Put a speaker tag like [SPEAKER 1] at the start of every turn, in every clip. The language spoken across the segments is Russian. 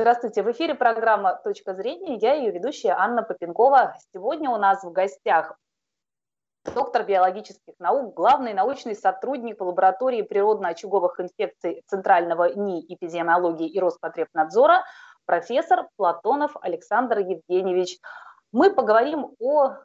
[SPEAKER 1] Здравствуйте, в эфире программа «Точка зрения». Я ее ведущая Анна Попенкова. Сегодня у нас в гостях доктор биологических наук, главный научный сотрудник лаборатории природно-очаговых инфекций Центрального НИИ эпидемиологии и Роспотребнадзора, профессор Платонов Александр Евгеньевич. Мы поговорим о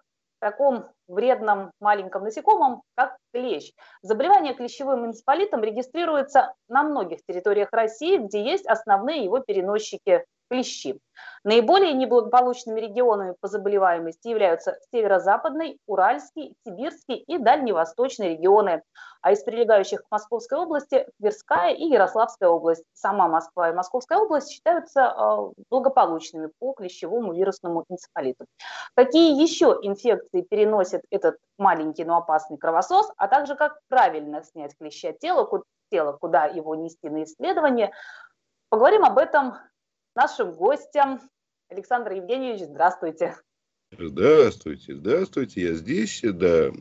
[SPEAKER 1] таком вредном маленьком насекомом, как клещ. Заболевание клещевым энцефалитом регистрируется на многих территориях России, где есть основные его переносчики клещи. Наиболее неблагополучными регионами по заболеваемости являются северо-западный, уральский, сибирский и дальневосточный регионы. А из прилегающих к Московской области Тверская и Ярославская область. Сама Москва и Московская область считаются а, благополучными по клещевому вирусному энцефалиту. Какие еще инфекции переносит этот маленький, но опасный кровосос, а также как правильно снять клеща тела, куда его нести на исследование, Поговорим об этом нашим гостям. Александр Евгеньевич, здравствуйте.
[SPEAKER 2] Здравствуйте, здравствуйте, я здесь, да.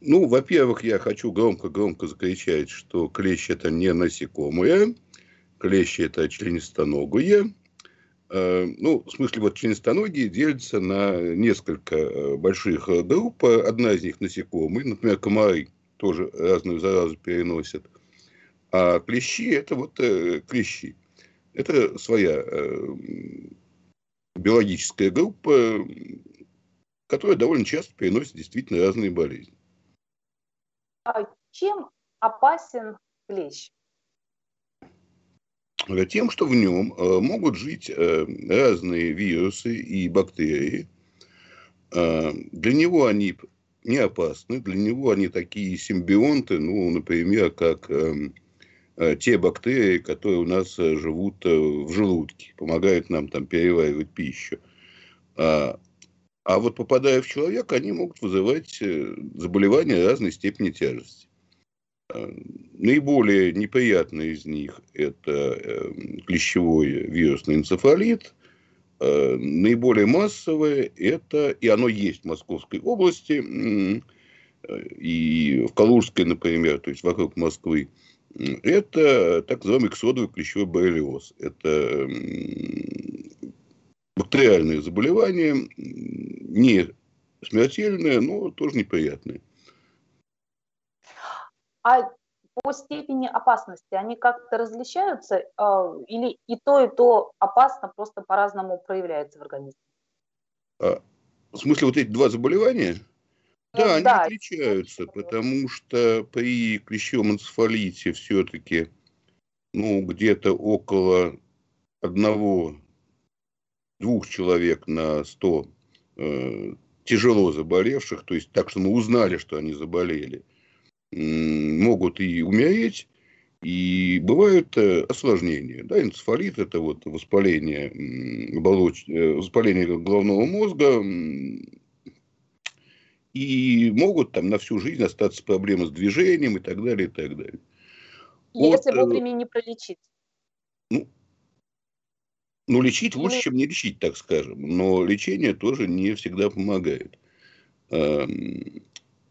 [SPEAKER 2] Ну, во-первых, я хочу громко-громко закричать, что клещ это не насекомые, клещи это членистоногие. А, ну, в смысле, вот членистоногие делятся на несколько э, больших групп. Одна из них насекомые, например, комары тоже разную заразу переносят. А клещи это вот э, клещи. Это своя э, биологическая группа, которая довольно часто переносит действительно разные болезни.
[SPEAKER 1] А чем опасен клещ?
[SPEAKER 2] Тем, что в нем э, могут жить э, разные вирусы и бактерии. Для него они не опасны, для него они такие симбионты, ну, например, как эм, Э, те бактерии, которые у нас э, живут э, в желудке, помогают нам там переваривать пищу. А, а вот попадая в человека, они могут вызывать заболевания разной степени тяжести. Наиболее неприятный из них – это клещевой вирусный энцефалит. Наиболее массовое – это, и оно есть в Московской области, и в Калужской, например, то есть вокруг Москвы, это так называемый ксодовый клещевой боррелиоз. Это бактериальное заболевание, не смертельное, но тоже неприятное.
[SPEAKER 1] А по степени опасности они как-то различаются а, или и то, и то опасно, просто по-разному проявляется в организме?
[SPEAKER 2] А, в смысле, вот эти два заболевания? Да, они да. отличаются, потому что при клещевом энцефалите все-таки ну, где-то около одного-двух человек на сто э, тяжело заболевших, то есть так, что мы узнали, что они заболели, могут и умереть, и бывают э, осложнения. Да, энцефалит – это вот воспаление, оболоч... Э, воспаление головного мозга, и могут там на всю жизнь остаться проблемы с движением и так далее, и так далее.
[SPEAKER 1] Если вот, вовремя не пролечить.
[SPEAKER 2] Ну, ну, лечить лучше, ну, чем не лечить, так скажем. Но лечение тоже не всегда помогает.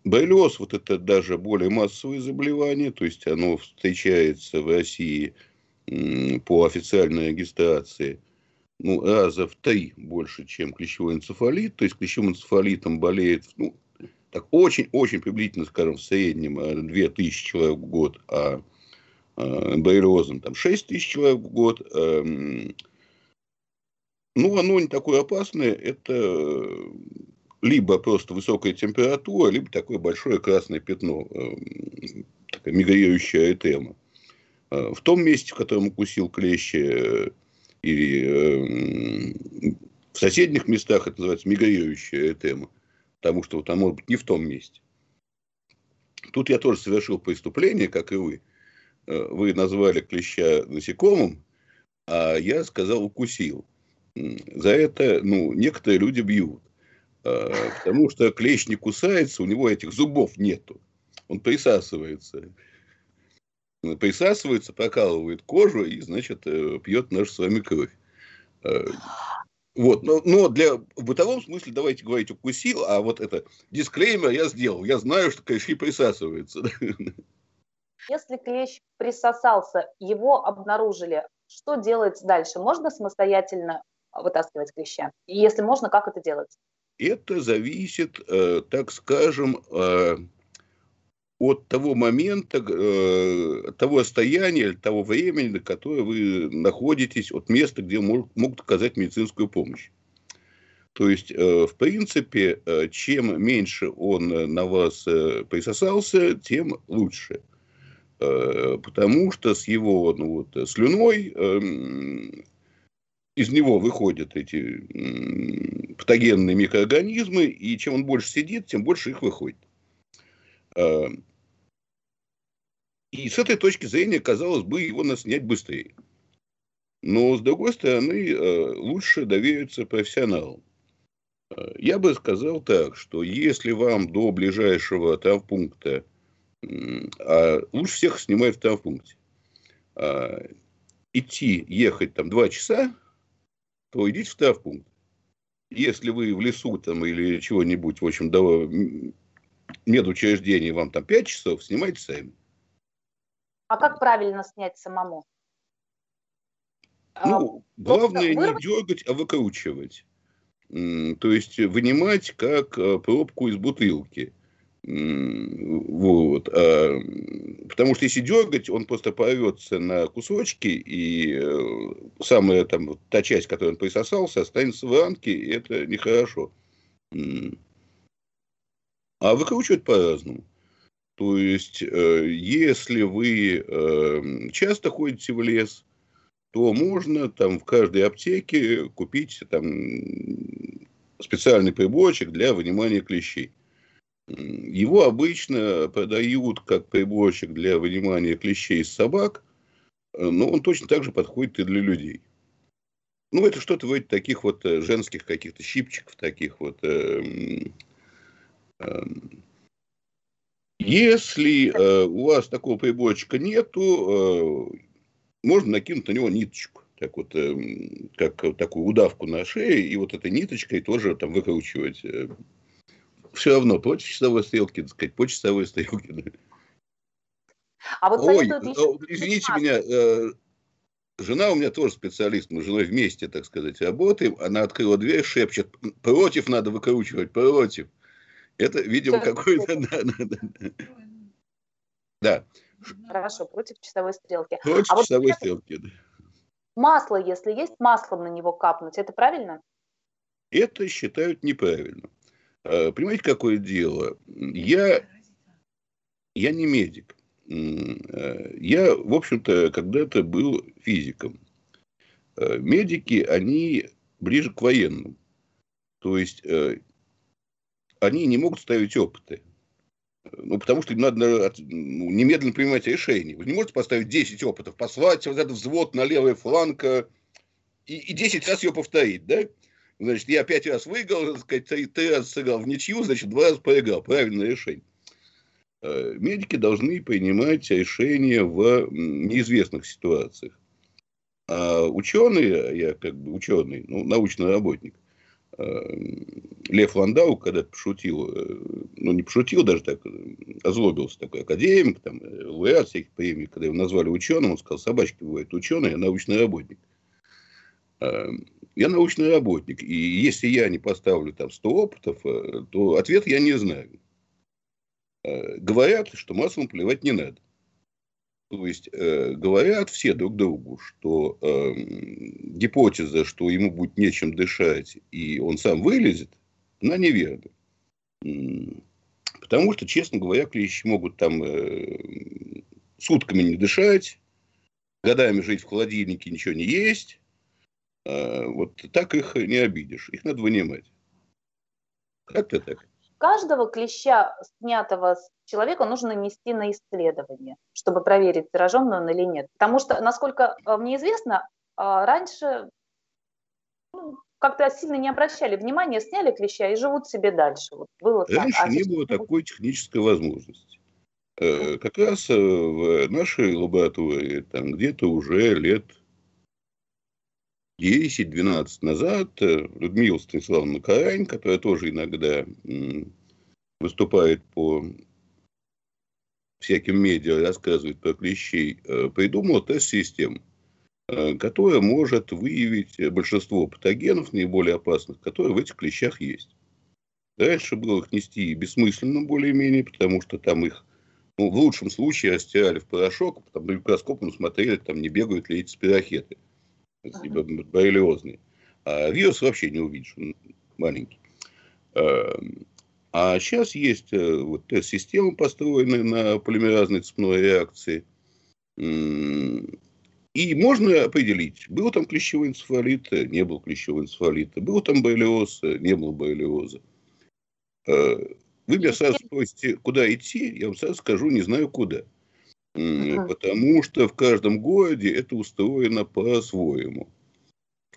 [SPEAKER 2] Боррелиоз, вот это даже более массовое заболевание, то есть оно встречается в России по официальной регистрации ну, раза в три больше, чем клещевой энцефалит. То есть клещевым энцефалитом болеет ну, так очень-очень приблизительно, скажем, в среднем 2000 э, человек в год, а э, боррелиозом там 6 тысяч человек в год. Эм, ну, оно не такое опасное, это либо просто высокая температура, либо такое большое красное пятно, эм, такая мигрирующая этема. Э, в том месте, в котором укусил клещ, или эм, в соседних местах это называется мигрирующая этема потому что вот оно может быть не в том месте. Тут я тоже совершил преступление, как и вы. Э, вы назвали клеща насекомым, а я сказал укусил. За это ну, некоторые люди бьют. Э, потому что клещ не кусается, у него этих зубов нету. Он присасывается. Присасывается, прокалывает кожу и, значит, э, пьет нашу с вами кровь. Вот, но, но для в бытовом смысле давайте говорить укусил, а вот это дисклеймер я сделал. Я знаю, что клещи присасываются.
[SPEAKER 1] Если клещ присосался, его обнаружили что делать дальше? Можно самостоятельно вытаскивать клеща? И если можно, как это делать?
[SPEAKER 2] Это зависит, э, так скажем, э, от того момента, э, того состояния, того времени, на которое вы находитесь, от места, где могут оказать медицинскую помощь. То есть, в принципе, чем меньше он на вас присосался, тем лучше. Потому что с его ну, вот, слюной эм, из него выходят эти патогенные микроорганизмы, и чем он больше сидит, тем больше их выходит. А, и с этой точки зрения, казалось бы, его надо снять быстрее. Но, с другой стороны, а, лучше довериться профессионалам. А, я бы сказал так, что если вам до ближайшего травмпункта, а лучше всех снимают в травмпункте, идти, ехать там два часа, то идите в травмпункт. Если вы в лесу там или чего-нибудь, в общем, до медучреждения вам там 5 часов, снимайте сами.
[SPEAKER 1] А как правильно снять самому?
[SPEAKER 2] Ну, а, главное не дергать, а выкручивать. То есть вынимать как э, пробку из бутылки. Вот. А, потому что если дергать, он просто порвется на кусочки, и э, самая там, та часть, которую он присосался, останется в ранке, и это нехорошо. А выкручивать по-разному. То есть, э, если вы э, часто ходите в лес, то можно там в каждой аптеке купить там специальный приборчик для вынимания клещей. Его обычно подают как приборчик для вынимания клещей из собак, но он точно так же подходит и для людей. Ну, это что-то вроде таких вот э, женских каких-то щипчиков, таких вот. Э, э, если э, у вас такого приборчика нету, э, можно накинуть на него ниточку, так вот, э, как такую удавку на шее, и вот этой ниточкой тоже там выкручивать э, все равно против часовой стрелки, так сказать, по часовой стрелке. Да. А вот Ой, еще... извините меня, э, жена у меня тоже специалист, мы с женой вместе, так сказать, работаем. Она открыла дверь, шепчет, против надо выкручивать, против. Это, видимо, какой-то...
[SPEAKER 1] Да, Хорошо, против часовой стрелки.
[SPEAKER 2] Против а часовой вот стрелки, да.
[SPEAKER 1] Масло, если есть, маслом на него капнуть, это правильно?
[SPEAKER 2] Это считают неправильно. Э, понимаете, какое дело? Я, я не медик. Э, я, в общем-то, когда-то был физиком. Э, медики, они ближе к военным. То есть, они не могут ставить опыты. Ну, потому что им надо ну, немедленно принимать решение. Вы не можете поставить 10 опытов, послать вот этот взвод на левый фланг и, и 10 раз ее повторить, да? Значит, я пять раз выиграл, так сказать, три, три раза сыграл в ничью, значит, два раза проиграл. Правильное решение. Э, медики должны принимать решения в неизвестных ситуациях. А ученые, я как бы ученый, ну, научный работник, э, Лев Ландау, когда пошутил, э, ну, не пошутил даже так, озлобился такой академик, там, лауреат всяких премий, когда его назвали ученым, он сказал, собачки бывают ученые, а научный работник. Я научный работник, и если я не поставлю там 100 опытов, э, то ответ я не знаю. Э, говорят, что массовым плевать не надо. То есть э, говорят все друг другу, что э, гипотеза, что ему будет нечем дышать, и он сам вылезет, она неверна. Потому что, честно говоря, клещи могут там э, сутками не дышать, годами жить в холодильнике, ничего не есть, а, вот так их не обидишь. Их надо вынимать.
[SPEAKER 1] Как-то так. Каждого клеща, снятого с человека, нужно нести на исследование, чтобы проверить, зараженный он или нет. Потому что, насколько э, мне известно, а, раньше ну, как-то сильно не обращали внимания, сняли клеща и живут себе дальше. Вот
[SPEAKER 2] было раньше так. А не было такой технической возможности. Э, как раз э, в нашей лаборатории там где-то уже лет 10-12 назад э, Людмила Станиславовна Карань, которая тоже иногда выступает по всяким медиа, рассказывает про клещей, э, придумала тест-систему. э, которая может выявить большинство патогенов, наиболее опасных, которые в этих клещах есть. Раньше было их нести бессмысленно более-менее, потому что там их ну, в лучшем случае растирали в порошок, там на микроскопом смотрели, там не бегают ли эти спирохеты, либо боррелиозные. А вирус вообще не увидишь, он маленький. А сейчас есть э, вот тест-система, построенная на полимеразной цепной реакции. И можно определить, был там клещевой энцефалит, не был клещевого энцефалита, был там боррелиоз, не был боррелиоза. Э, вы меня сразу спросите, куда идти, я вам сразу скажу, не знаю куда. Ага. Потому что в каждом городе это устроено по-своему.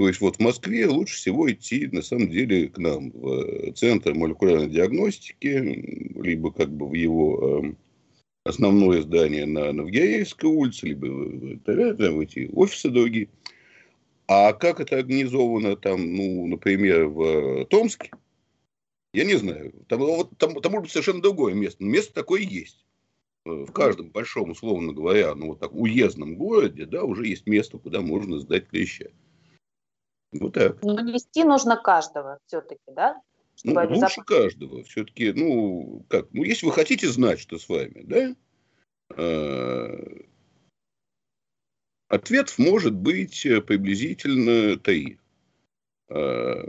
[SPEAKER 2] То есть вот в Москве лучше всего идти на самом деле к нам в э, центр молекулярной диагностики, либо как бы в его э, основное здание на Новгиреевской улице, либо в, в, в эти офисы другие. А как это организовано там, ну, например, в Томске, я не знаю. Там, вот, там, там может быть совершенно другое место. Но место такое есть. Э, в каждом большом, условно говоря, ну вот так уездном городе, да, уже есть место, куда можно сдать клеща.
[SPEAKER 1] Вот так. Но нести нужно каждого все-таки, да?
[SPEAKER 2] ну, лучше каждого. Все-таки, ну, как, ну, если вы хотите знать, что с вами, да, э, ответ может быть приблизительно три. Э,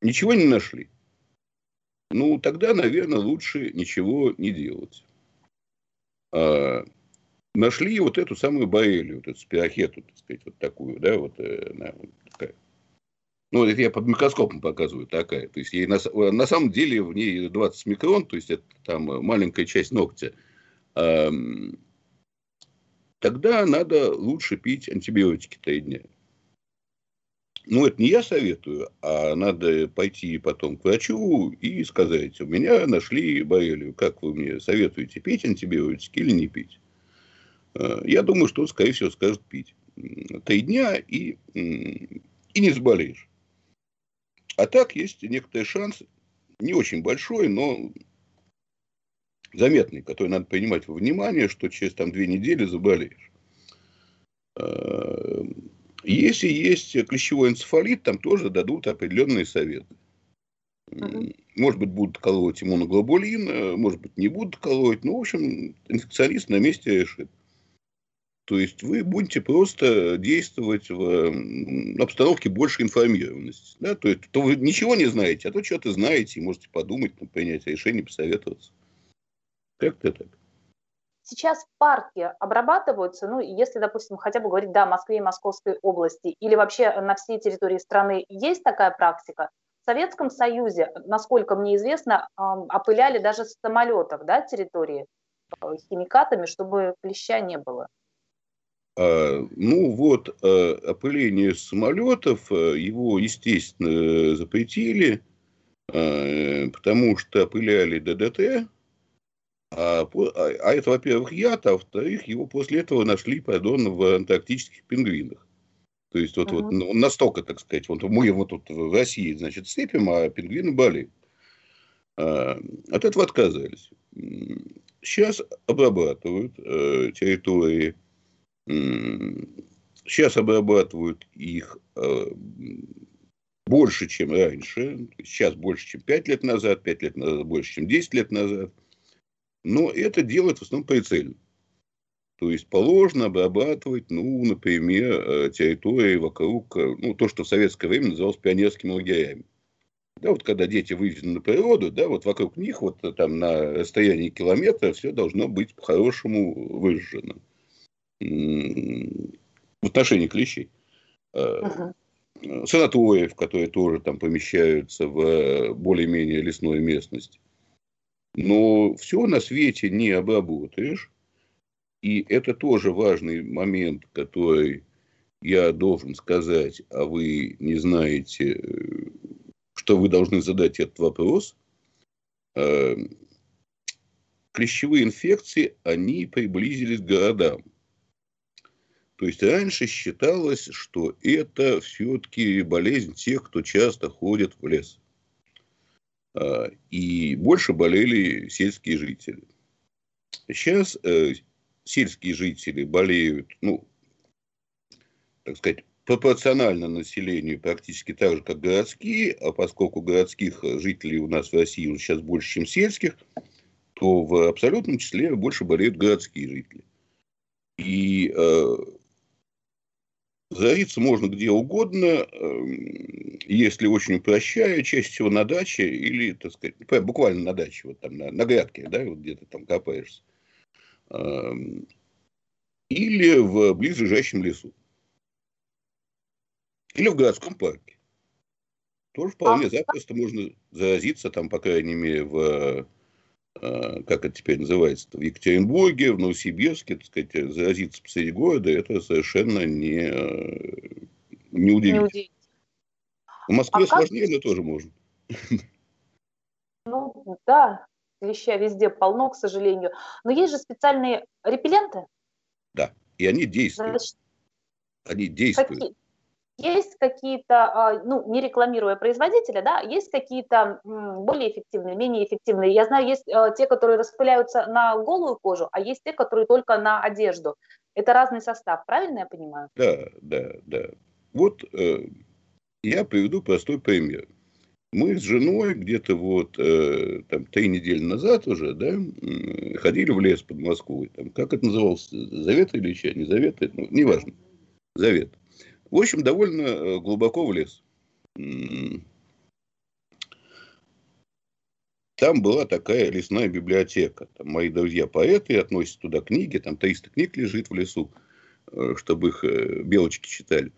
[SPEAKER 2] ничего не нашли. Ну, тогда, наверное, лучше ничего не делать. Нашли вот эту самую Баэлью, вот эту спирохету, так сказать, вот такую, да, вот, э, она, вот такая. Ну, это я под микроскопом показываю, такая. То есть, ей на, на самом деле в ней 20 микрон, то есть, это там маленькая часть ногтя. Эм, тогда надо лучше пить антибиотики три дня. Ну, это не я советую, а надо пойти потом к врачу и сказать, у меня нашли боррелию, как вы мне советуете, пить антибиотики или не пить? Э, я думаю, что он, скорее всего, скажет пить. Три дня и, и не заболеешь. А так есть некоторый шанс, не очень большой, но заметный, который надо принимать во внимание, что через там, две недели заболеешь. Э, если есть клещевой энцефалит, там тоже дадут определенные советы. Может быть, будут колоть иммуноглобулин, э, может быть, не будут колоть. Ну, в общем, инфекционист на месте решит. То есть вы будете просто действовать в обстановке большей информированности. Да? То есть то вы ничего не знаете, а то что-то знаете, и можете подумать, там, принять решение, посоветоваться. Как-то так.
[SPEAKER 1] Сейчас парки обрабатываются, ну, если, допустим, хотя бы говорить, да, Москве и Московской области, или вообще на всей территории страны есть такая практика? В Советском Союзе, насколько мне известно, опыляли даже с самолетов, да, территории э, химикатами, чтобы клеща не было.
[SPEAKER 2] А, ну вот, а, опыление самолетов, а, его, естественно, запретили, потому что опыляли ДДТ, а, а это, во-первых, яд, а во-вторых, его после этого нашли, пардон, в антарктических пингвинах. То есть вот, uh-huh. вот ну, настолько, так сказать, вот мы вот тут в России, значит, степим, а пингвины болеют. А, от этого отказались. Сейчас обрабатывают э, территории Сейчас обрабатывают их э, больше, чем раньше. Сейчас больше, чем 5 лет назад, 5 лет назад больше, чем 10 лет назад. Но это делают в основном прицельно. То есть положено обрабатывать, ну, например, э, территории вокруг, э, ну, то, что в советское время называлось пионерскими лагерями. Да, вот когда дети вывезены на природу, да, вот вокруг них, вот там на расстоянии километра все должно быть по-хорошему выжжено в отношении клещей. Uh-huh. Санаториев, которые тоже там помещаются в э, более-менее лесной местности. Но все на свете не обработаешь. И это тоже важный момент, который я должен сказать, а вы не знаете, э, что вы должны задать этот вопрос. Клещевые инфекции, они приблизились к городам. То есть раньше считалось, что это все-таки болезнь тех, кто часто ходит в лес. А, и больше болели сельские жители. Сейчас э, сельские жители болеют, ну, так сказать, пропорционально населению практически так же, как городские, а поскольку городских жителей у нас в России сейчас больше, чем сельских, то в абсолютном числе больше болеют городские жители. И э, заразиться можно где угодно, э, если очень упрощая, чаще всего на даче или, так сказать, буквально на даче, вот там на, на грядке, да, вот где-то там копаешься. Э, или в близлежащем лесу. Или в городском парке. Тоже вполне а, запросто можно заразиться, там, по крайней мере, в, как это теперь называется, в Екатеринбурге, в Новосибирске, так сказать, заразиться посреди города, это совершенно не, э, не удивительно. В Москве а сложнее, как... но тоже можно.
[SPEAKER 1] Ну, да, клеща везде полно, к сожалению. Но есть же специальные репелленты.
[SPEAKER 2] Да, и они действуют. Значит, они действуют. Какие?
[SPEAKER 1] Есть какие-то, а, ну, не рекламируя производителя, да, есть какие-то более эффективные, менее эффективные. Я знаю, есть а, те, которые распыляются на голую кожу, а есть те, которые только на одежду. Это разный состав, правильно я понимаю?
[SPEAKER 2] Да, да, да. Вот э, я приведу простой пример. Мы с женой где-то вот э, там три недели назад уже, да, ходили в лес под Москвой. Там, как это называлось? Завет или что? Не завет? Ну, неважно. Завет. В общем, довольно э, глубоко в лес. Там была такая лесная библиотека. Там мои друзья поэты относят туда книги. Там 300 книг лежит в лесу, э, чтобы их э, белочки читали.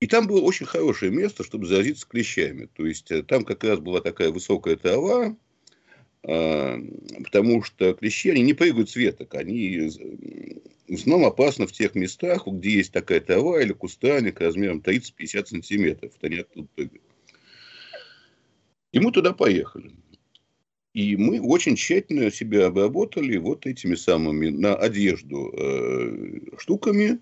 [SPEAKER 2] И там было очень хорошее место, чтобы заразиться клещами. То есть там как раз была такая высокая трава, потому что клещи, они не прыгают с веток, они основном опасно в тех местах, где есть такая трава или кустарник размером 30-50 сантиметров. Они оттуда прыгают. И мы туда поехали. И мы очень тщательно себя обработали вот этими самыми на одежду э, штуками,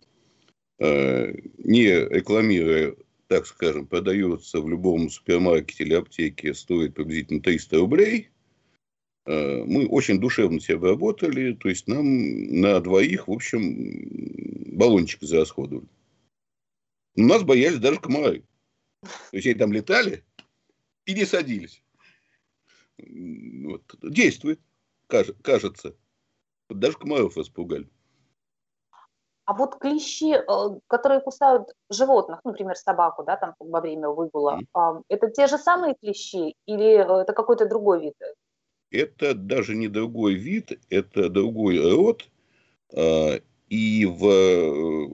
[SPEAKER 2] э, не рекламируя, так скажем, продается в любом супермаркете или аптеке, стоит приблизительно 300 рублей. Э, мы очень душевно себя обработали, то есть нам на двоих, в общем, баллончик зарасходовали. У нас боялись даже комары. То есть они там летали и не садились. Вот. Действует, кажется. Даже комаров испугали.
[SPEAKER 1] А вот клещи, э, которые кусают животных, например, собаку, да, там во время выгула, mm. это те же самые клещи или э, это какой-то другой вид
[SPEAKER 2] это даже не другой вид, это другой род. А, и в э,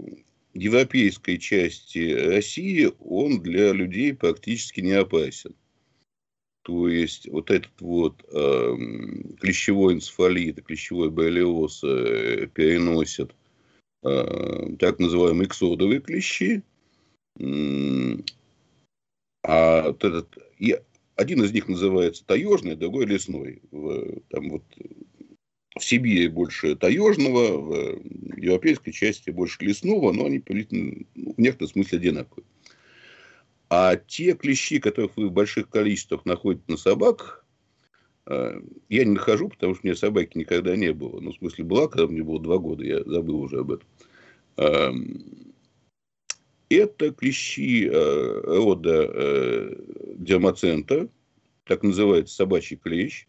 [SPEAKER 2] европейской части России он для людей практически не опасен. То есть вот этот вот э, клещевой энцефалит, клещевой боррелиоз э, переносят э, так называемые эксодовые клещи. А вот этот, и один из них называется таежный, другой лесной. В, там вот в Сибири больше таежного, в европейской части больше лесного, но они ну, в некотором смысле одинаковые. А те клещи, которых вы в больших количествах находите на собаках, э, я не нахожу, потому что у меня собаки никогда не было. Ну, в смысле, была, когда мне было два года, я забыл уже об этом. Эм, это клещи э, рода э, дермацента, так называется собачий клещ.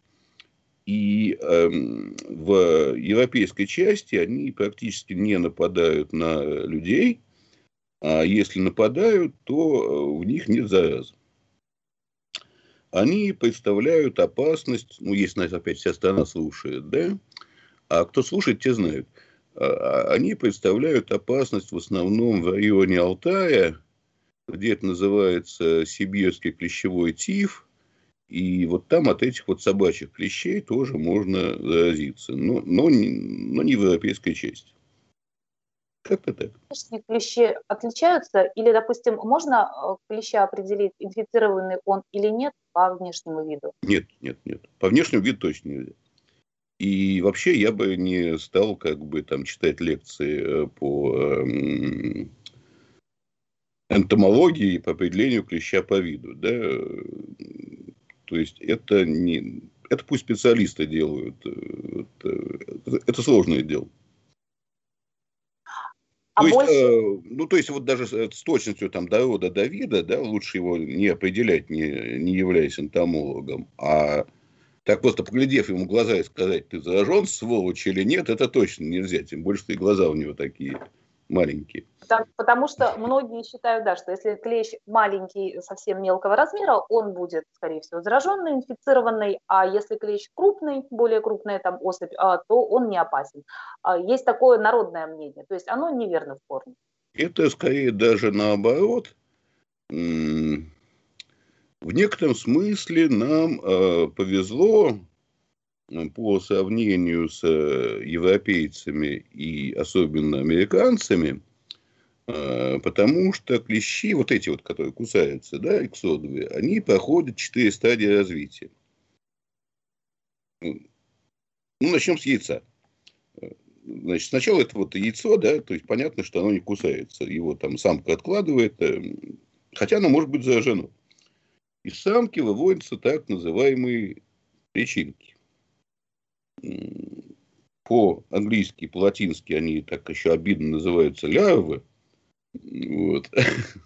[SPEAKER 2] И э, в европейской части они практически не нападают на людей, а если нападают, то в них нет заразы. Они представляют опасность, ну, если нас опять вся страна слушает, да, а кто слушает, те знают – они представляют опасность в основном в районе Алтая, где это называется сибирский клещевой тиф, и вот там от этих вот собачьих клещей тоже можно заразиться, но, но, не, но не в европейской части.
[SPEAKER 1] Как-то так. Клещи отличаются? Или, допустим, можно э, клеща определить, инфицированный он или нет по внешнему виду?
[SPEAKER 2] Нет, нет, нет. По внешнему виду точно нельзя. И вообще я бы не стал как бы там читать лекции э, по эм, энтомологии по определению клеща по виду. Да? То есть это не... Это пусть специалисты делают. Это, это сложное дело. А то есть, больше... э, ну, то есть, вот даже с точностью там до рода Давида, да, лучше его не определять, не, не являясь энтомологом, а так просто поглядев ему в глаза и сказать, ты заражен, сволочь или нет, это точно нельзя, тем больше, что и глаза у него такие маленькие.
[SPEAKER 1] Потому, потому что многие считают, да, что если клещ маленький, совсем мелкого размера, он будет, скорее всего, зараженный, инфицированный, а если клещ крупный, более крупная там особь, а, то он не опасен. А, есть такое народное мнение, то есть оно неверно в корне.
[SPEAKER 2] Это скорее даже наоборот. В некотором смысле нам э, повезло по сравнению с э, европейцами и особенно американцами, э, потому что клещи, вот эти вот, которые кусаются, да, эксодовые, они проходят четыре стадии развития. Ну, начнем с яйца. Значит, сначала это вот яйцо, да, то есть понятно, что оно не кусается. Его там самка откладывает, э, хотя оно может быть заражено. Из самки выводятся так называемые личинки по-английски, по-латински они так еще обидно называются лярвы. Вот.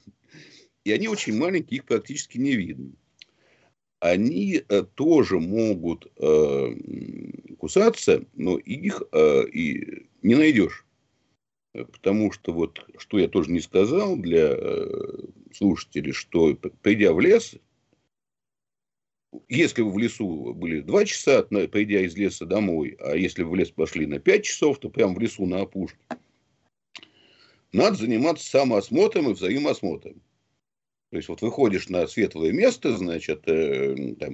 [SPEAKER 2] И они очень маленькие, их практически не видно. Они э, тоже могут э, кусаться, но их э, и не найдешь. Потому что вот, что я тоже не сказал для слушателей, что придя в лес, если вы в лесу были два часа, придя из леса домой, а если вы в лес пошли на пять часов, то прям в лесу на опушке, надо заниматься самоосмотром и взаимоосмотром. То есть, вот выходишь на светлое место, значит, э, там,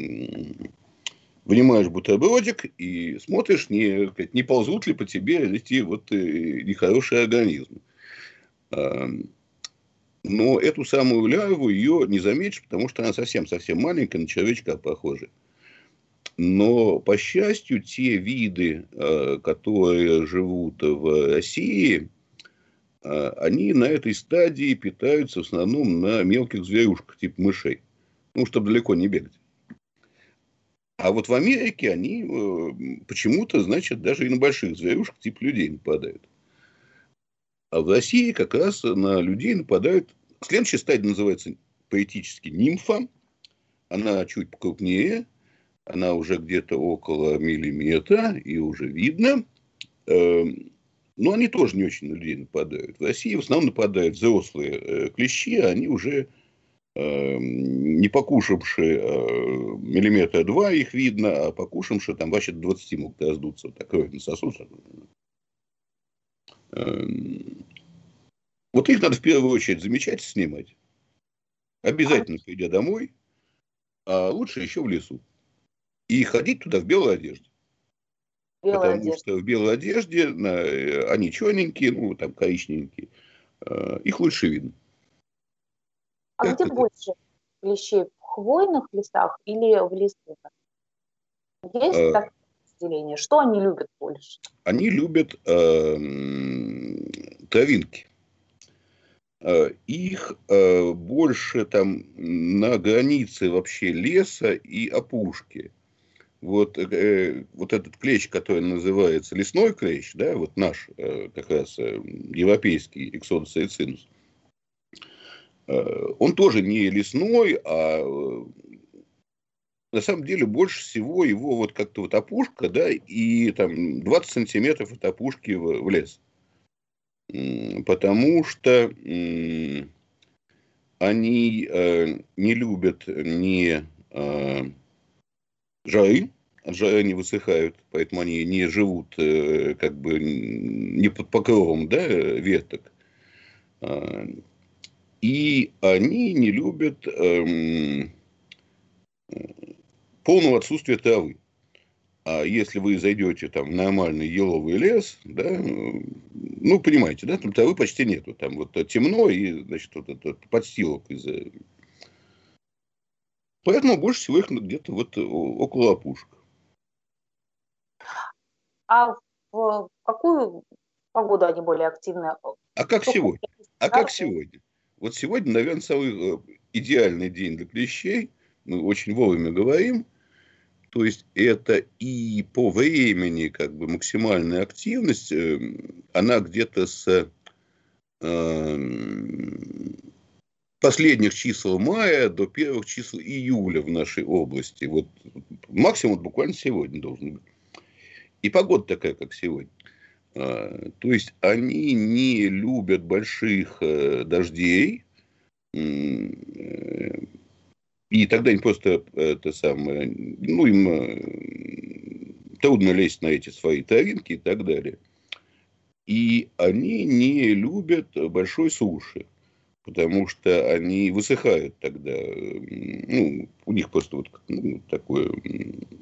[SPEAKER 2] вынимаешь бутербродик и смотришь, не, не ползут ли по тебе эти вот э, нехорошие организмы но эту самую лярву ее не заметишь, потому что она совсем-совсем маленькая, на человечка похожа. Но, по счастью, те виды, э, которые живут в России, э, они на этой стадии питаются в основном на мелких зверюшках, типа мышей. Ну, чтобы далеко не бегать. А вот в Америке они э, почему-то, значит, даже и на больших зверюшек, типа людей нападают. А в России как раз на людей нападают... Следующая стадия называется поэтически нимфа. Она чуть покрупнее, она уже где-то около миллиметра, и уже видно. Эм, но они тоже не очень на людей нападают. В России в основном нападают взрослые э, клещи, а они уже эм, не покушавшие э, миллиметра два их видно, а покушавшие там вообще до 20 могут раздуться. Вот так кровь. Эм, вот их надо в первую очередь замечать снимать. Обязательно придя домой, а лучше еще в лесу. И ходить туда в белой одежде. Белая Потому одежда. что в белой одежде на, они черненькие, ну, там коричневенькие. Э, их лучше видно.
[SPEAKER 1] А как где это? больше клещей? В хвойных лесах или в лесу? Есть а, так разделение? Что они любят больше?
[SPEAKER 2] Они любят э, травинки. Э, их э, больше там на границе вообще леса и опушки. Вот, э, вот этот клещ, который называется лесной клещ, да, вот наш как раз европейский эксодус эйцинус, он тоже не лесной, а на самом деле больше всего его вот как-то вот опушка, да, и там 20 сантиметров от опушки в, в лес. Потому что они э, не любят ни э, жары, от жары не высыхают, поэтому они не живут э, как бы не под покровом да, веток. Э, и они не любят э, полного отсутствия травы. А если вы зайдете там в нормальный еловый лес, да, ну, понимаете, да, там травы почти нету. Там вот темно и, значит, вот этот подстилок из Поэтому больше всего их где-то вот около опушек.
[SPEAKER 1] А в какую погоду они более активны?
[SPEAKER 2] А как Сколько сегодня? А как сегодня? Вот сегодня, наверное, самый э, идеальный день для клещей. Мы очень вовремя говорим – то есть это и по времени как бы максимальная активность, эм, она где-то с последних чисел мая до первых чисел июля в нашей области. Вот максимум буквально сегодня должен быть. И погода такая, как сегодня. А, то есть они не любят больших э, дождей, э, и тогда они просто это самое, ну, им э, трудно лезть на эти свои травинки и так далее. И они не любят большой суши потому что они высыхают тогда. Ну, у них просто вот ну, такое,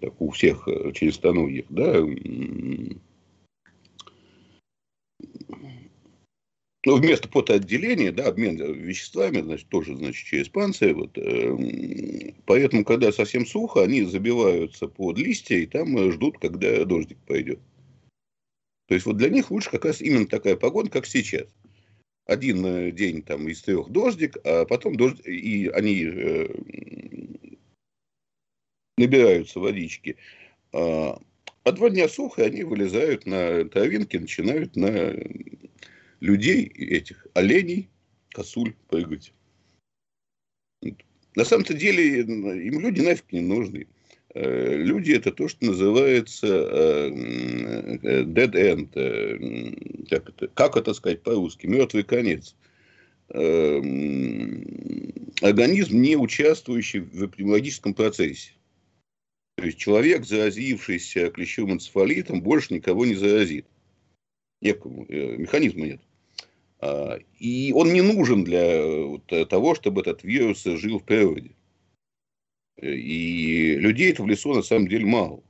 [SPEAKER 2] так у всех э, членистоногих, да, ну, вместо потоотделения, да, обмен веществами, значит, тоже, значит, через панцирь. Вот, э, поэтому, когда совсем сухо, они забиваются под листья и там ждут, когда дождик пойдет. То есть, вот для них лучше как раз именно такая погода, как сейчас один э, день там из трех дождик, а потом дождь, и они э, набираются водички. А, а два дня сухо, они вылезают на травинки, начинают на людей, этих оленей, косуль прыгать. На самом-то деле им люди нафиг не нужны. Э, люди это то, что называется э, э, dead end. Как это, как это сказать по-русски? Мертвый конец. Организм, не участвующий в эпидемиологическом процессе. То есть человек, заразившийся клещевым энцефалитом, больше никого не заразит. Некому. Механизма нет. А, и он не нужен для того, чтобы этот вирус жил в природе. И людей это в лесу на самом деле мало.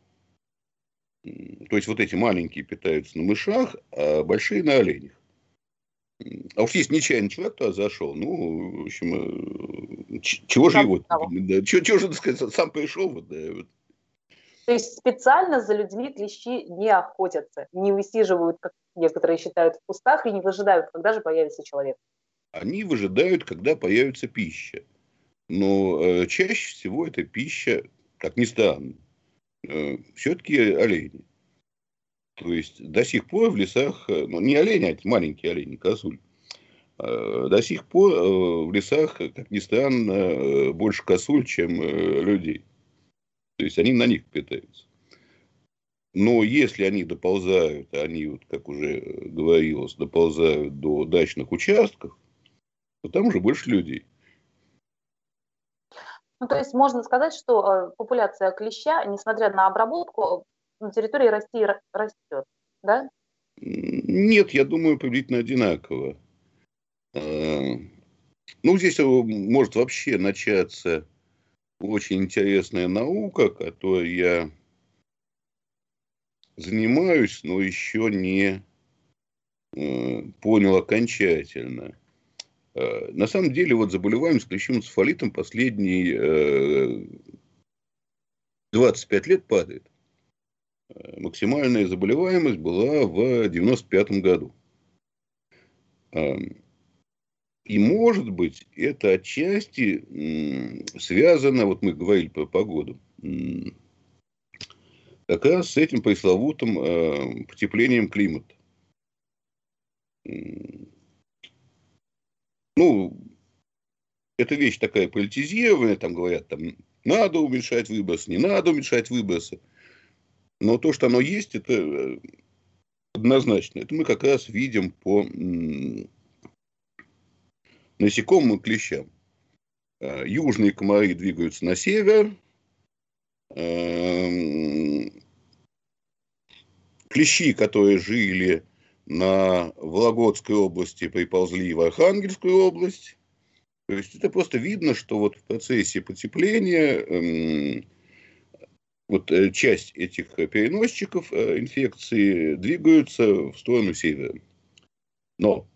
[SPEAKER 2] То есть вот эти маленькие питаются на мышах, а большие на оленях. А уж есть нечаянный человек туда зашел, ну, в общем, э, чего же его, да, чего, чего же, так сказать, сам пришел, вот, да, вот.
[SPEAKER 1] То есть специально за людьми клещи не охотятся, не высиживают, как некоторые считают, в кустах и не выжидают, когда же появится человек.
[SPEAKER 2] Они выжидают, когда появится пища. Но э, чаще всего это пища, как ни странно, э, все-таки олени. То есть до сих пор в лесах, э, ну не олени, а маленькие олени, косуль, э, до сих пор э, в лесах, как ни странно, э, больше косуль, чем э, людей. То есть они на них питаются. Но если они доползают, они, вот, как уже говорилось, доползают до дачных участков, то там уже больше людей.
[SPEAKER 1] Ну, то есть можно сказать, что э, популяция клеща, несмотря на обработку, на территории России растет, да?
[SPEAKER 2] Нет, я думаю, приблизительно одинаково. Э, ну, здесь может вообще начаться очень интересная наука, которой я занимаюсь, но еще не э, понял окончательно. Э, на самом деле, вот заболеваемость клещевым энцефалитом последние 25 э, лет падает. Максимальная заболеваемость была в 95 году. Эм, и, может быть, это отчасти связано, вот мы говорили про погоду, как раз с этим пресловутым потеплением климата. Ну, эта вещь такая политизированная, там говорят, там надо уменьшать выбросы, не надо уменьшать выбросы. Но то, что оно есть, это э, однозначно. Это мы как раз видим по насекомым и клещам. Э, южные комары двигаются на север. Эм, клещи, которые жили на Вологодской области приползли в Архангельскую область. То есть это просто видно, что вот в процессе потепления эм, вот э, часть этих переносчиков э, инфекции двигаются в сторону севера. Но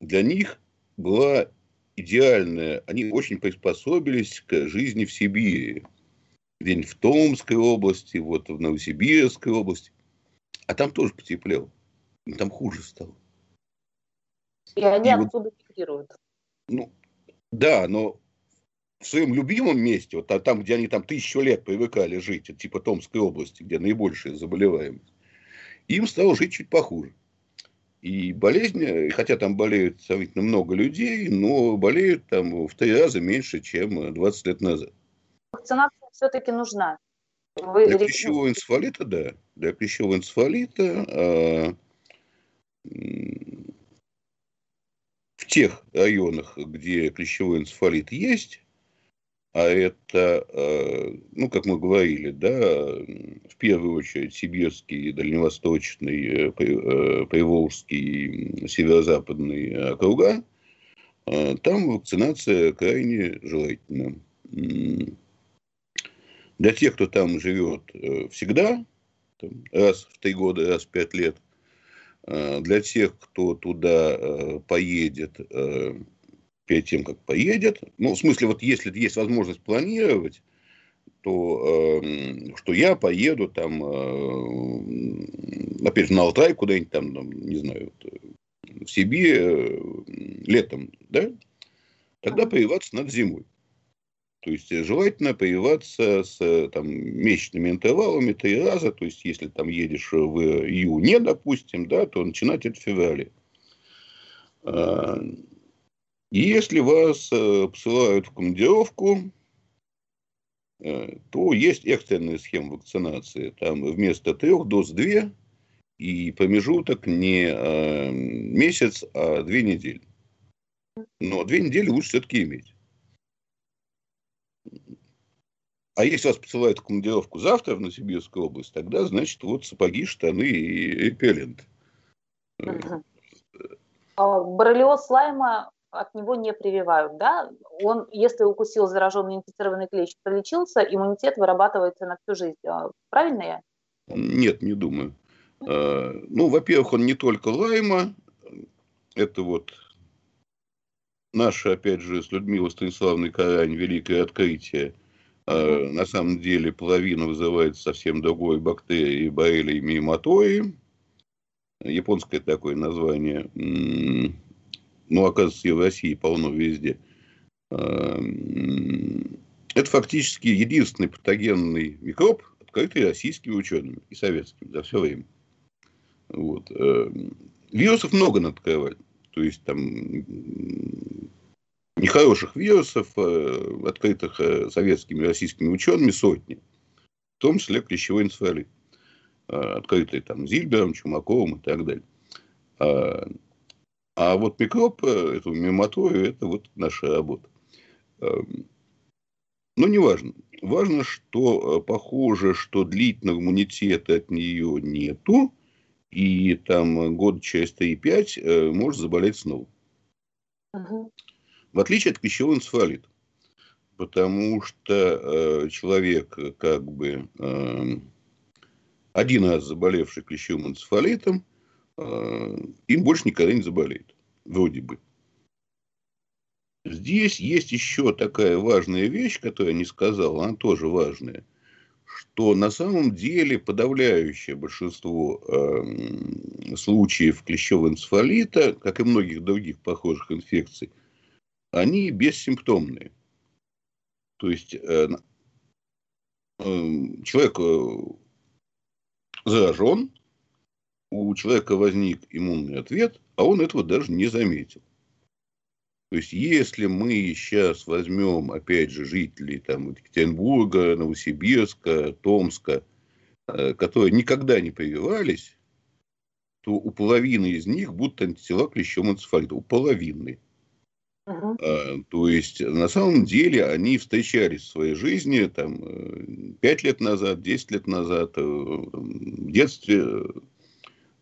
[SPEAKER 2] для них была идеальная, они очень приспособились к жизни в Сибири. День в Томской области, вот в Новосибирской области. А там тоже потеплело. Там хуже стало.
[SPEAKER 1] И они и оттуда мигрируют.
[SPEAKER 2] Ну, да, но в своем любимом месте, вот там, где они там тысячу лет привыкали жить, типа Томской области, где наибольшая заболеваемость, им стало жить чуть похуже. И болезнь, хотя там болеют сравнительно много людей, но болеют там в три раза меньше, чем 20 лет назад.
[SPEAKER 1] Вакцинация все-таки нужна.
[SPEAKER 2] Вы Для клещевого энцефалита, да. Для клещевого энцефалита а, в тех районах, где клещевой энцефалит есть, а это, а, ну, как мы говорили, да, в первую очередь сибирский, дальневосточный, э, э, приволжский, северо-западный округа, там вакцинация крайне желательна. Для тех, кто там живет э, всегда, раз в три года, раз в пять лет, э, для тех, кто туда э, поедет перед тем, как поедет, ну, в смысле, вот если есть возможность планировать, то э, что я поеду там, э, опять же, на Алтай куда-нибудь там, там не знаю, в Сибирь э, летом, да, тогда прививаться надо зимой. То есть э, желательно прививаться с э, там, месячными интервалами три раза. То есть если там едешь в июне, допустим, да, то начинать это в феврале. А, и если вас э, посылают в командировку, то есть экстренная схема вакцинации. Там вместо трех доз две, и промежуток не месяц, а две недели. Но две недели лучше все-таки иметь. А если вас посылают в командировку завтра в Новосибирскую область, тогда, значит, вот сапоги, штаны и репеллент.
[SPEAKER 1] Угу. Боррелиоз лайма от него не прививают, да? Он, если укусил зараженный инфицированный клещ, пролечился, иммунитет вырабатывается на всю жизнь. А, правильно я?
[SPEAKER 2] Нет, не думаю. А, ну, во-первых, он не только лайма, это вот наше, опять же, с Людмилой Станиславной Карань великое открытие. А, на самом деле половина вызывает совсем другой бактерии Боррелии миематои. Японское такое название. Ну, оказывается, и в России полно везде. А, это фактически единственный патогенный микроб, открытый российскими учеными и советскими за все время. Вот. Э, вирусов много надкрывали. То есть там нехороших вирусов, э, открытых э, советскими и российскими учеными, сотни. В том числе клещевой энцефалит. Э, открытый там Зильбером, Чумаковым и так далее. А, вот микроб, эту мематою, это вот наша работа. Но не важно. Важно, что похоже, что длительного иммунитета от нее нету и там год через 3-5 э, может заболеть снова. Угу. В отличие от пищевого энцефалита. Потому что э, человек, как бы э, один раз заболевший клещевым энцефалитом, э, им больше никогда не заболеет. Вроде бы. Здесь есть еще такая важная вещь, которую я не сказал, она тоже важная – что на самом деле подавляющее большинство э, случаев клещевого энцефалита, как и многих других похожих инфекций, они бессимптомные. То есть э, э, человек э, заражен, у человека возник иммунный ответ, а он этого даже не заметил. То есть, если мы сейчас возьмем, опять же, жителей там, Екатеринбурга, Новосибирска, Томска, э, которые никогда не прививались, то у половины из них будут антитела к клещевому энцефалиту. У половины. Uh-huh. То есть, на самом деле, они встречались в своей жизни там, 5 лет назад, 10 лет назад, э, в детстве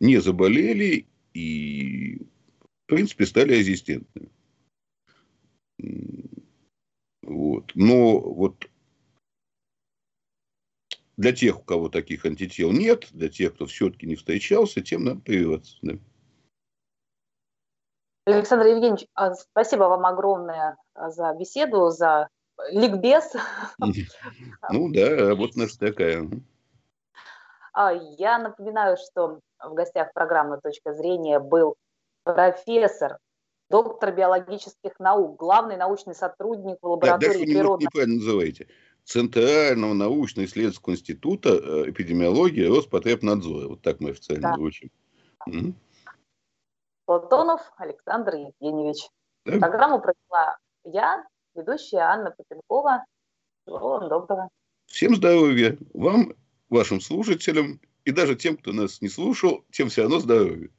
[SPEAKER 2] не заболели и, в принципе, стали резистентными. Вот. Но вот для тех, у кого таких антител нет, для тех, кто все-таки не встречался, тем надо прививаться. Да.
[SPEAKER 1] Александр Евгеньевич, а спасибо вам огромное а, за беседу, за ликбез.
[SPEAKER 2] Ну да, вот наша такая.
[SPEAKER 1] А, я напоминаю, что в гостях программы «Точка зрения» был профессор доктор биологических наук, главный научный сотрудник в лаборатории
[SPEAKER 2] да, природных... неправильно называете. Центрального научно-исследовательского института э, эпидемиологии Роспотребнадзора. Вот так мы официально да. звучим. Угу.
[SPEAKER 1] Платонов Александр Евгеньевич. Да. Программу провела я, ведущая Анна Попенкова. Всего вам доброго.
[SPEAKER 2] Всем здоровья. Вам, вашим слушателям и даже тем, кто нас не слушал, тем все равно здоровья.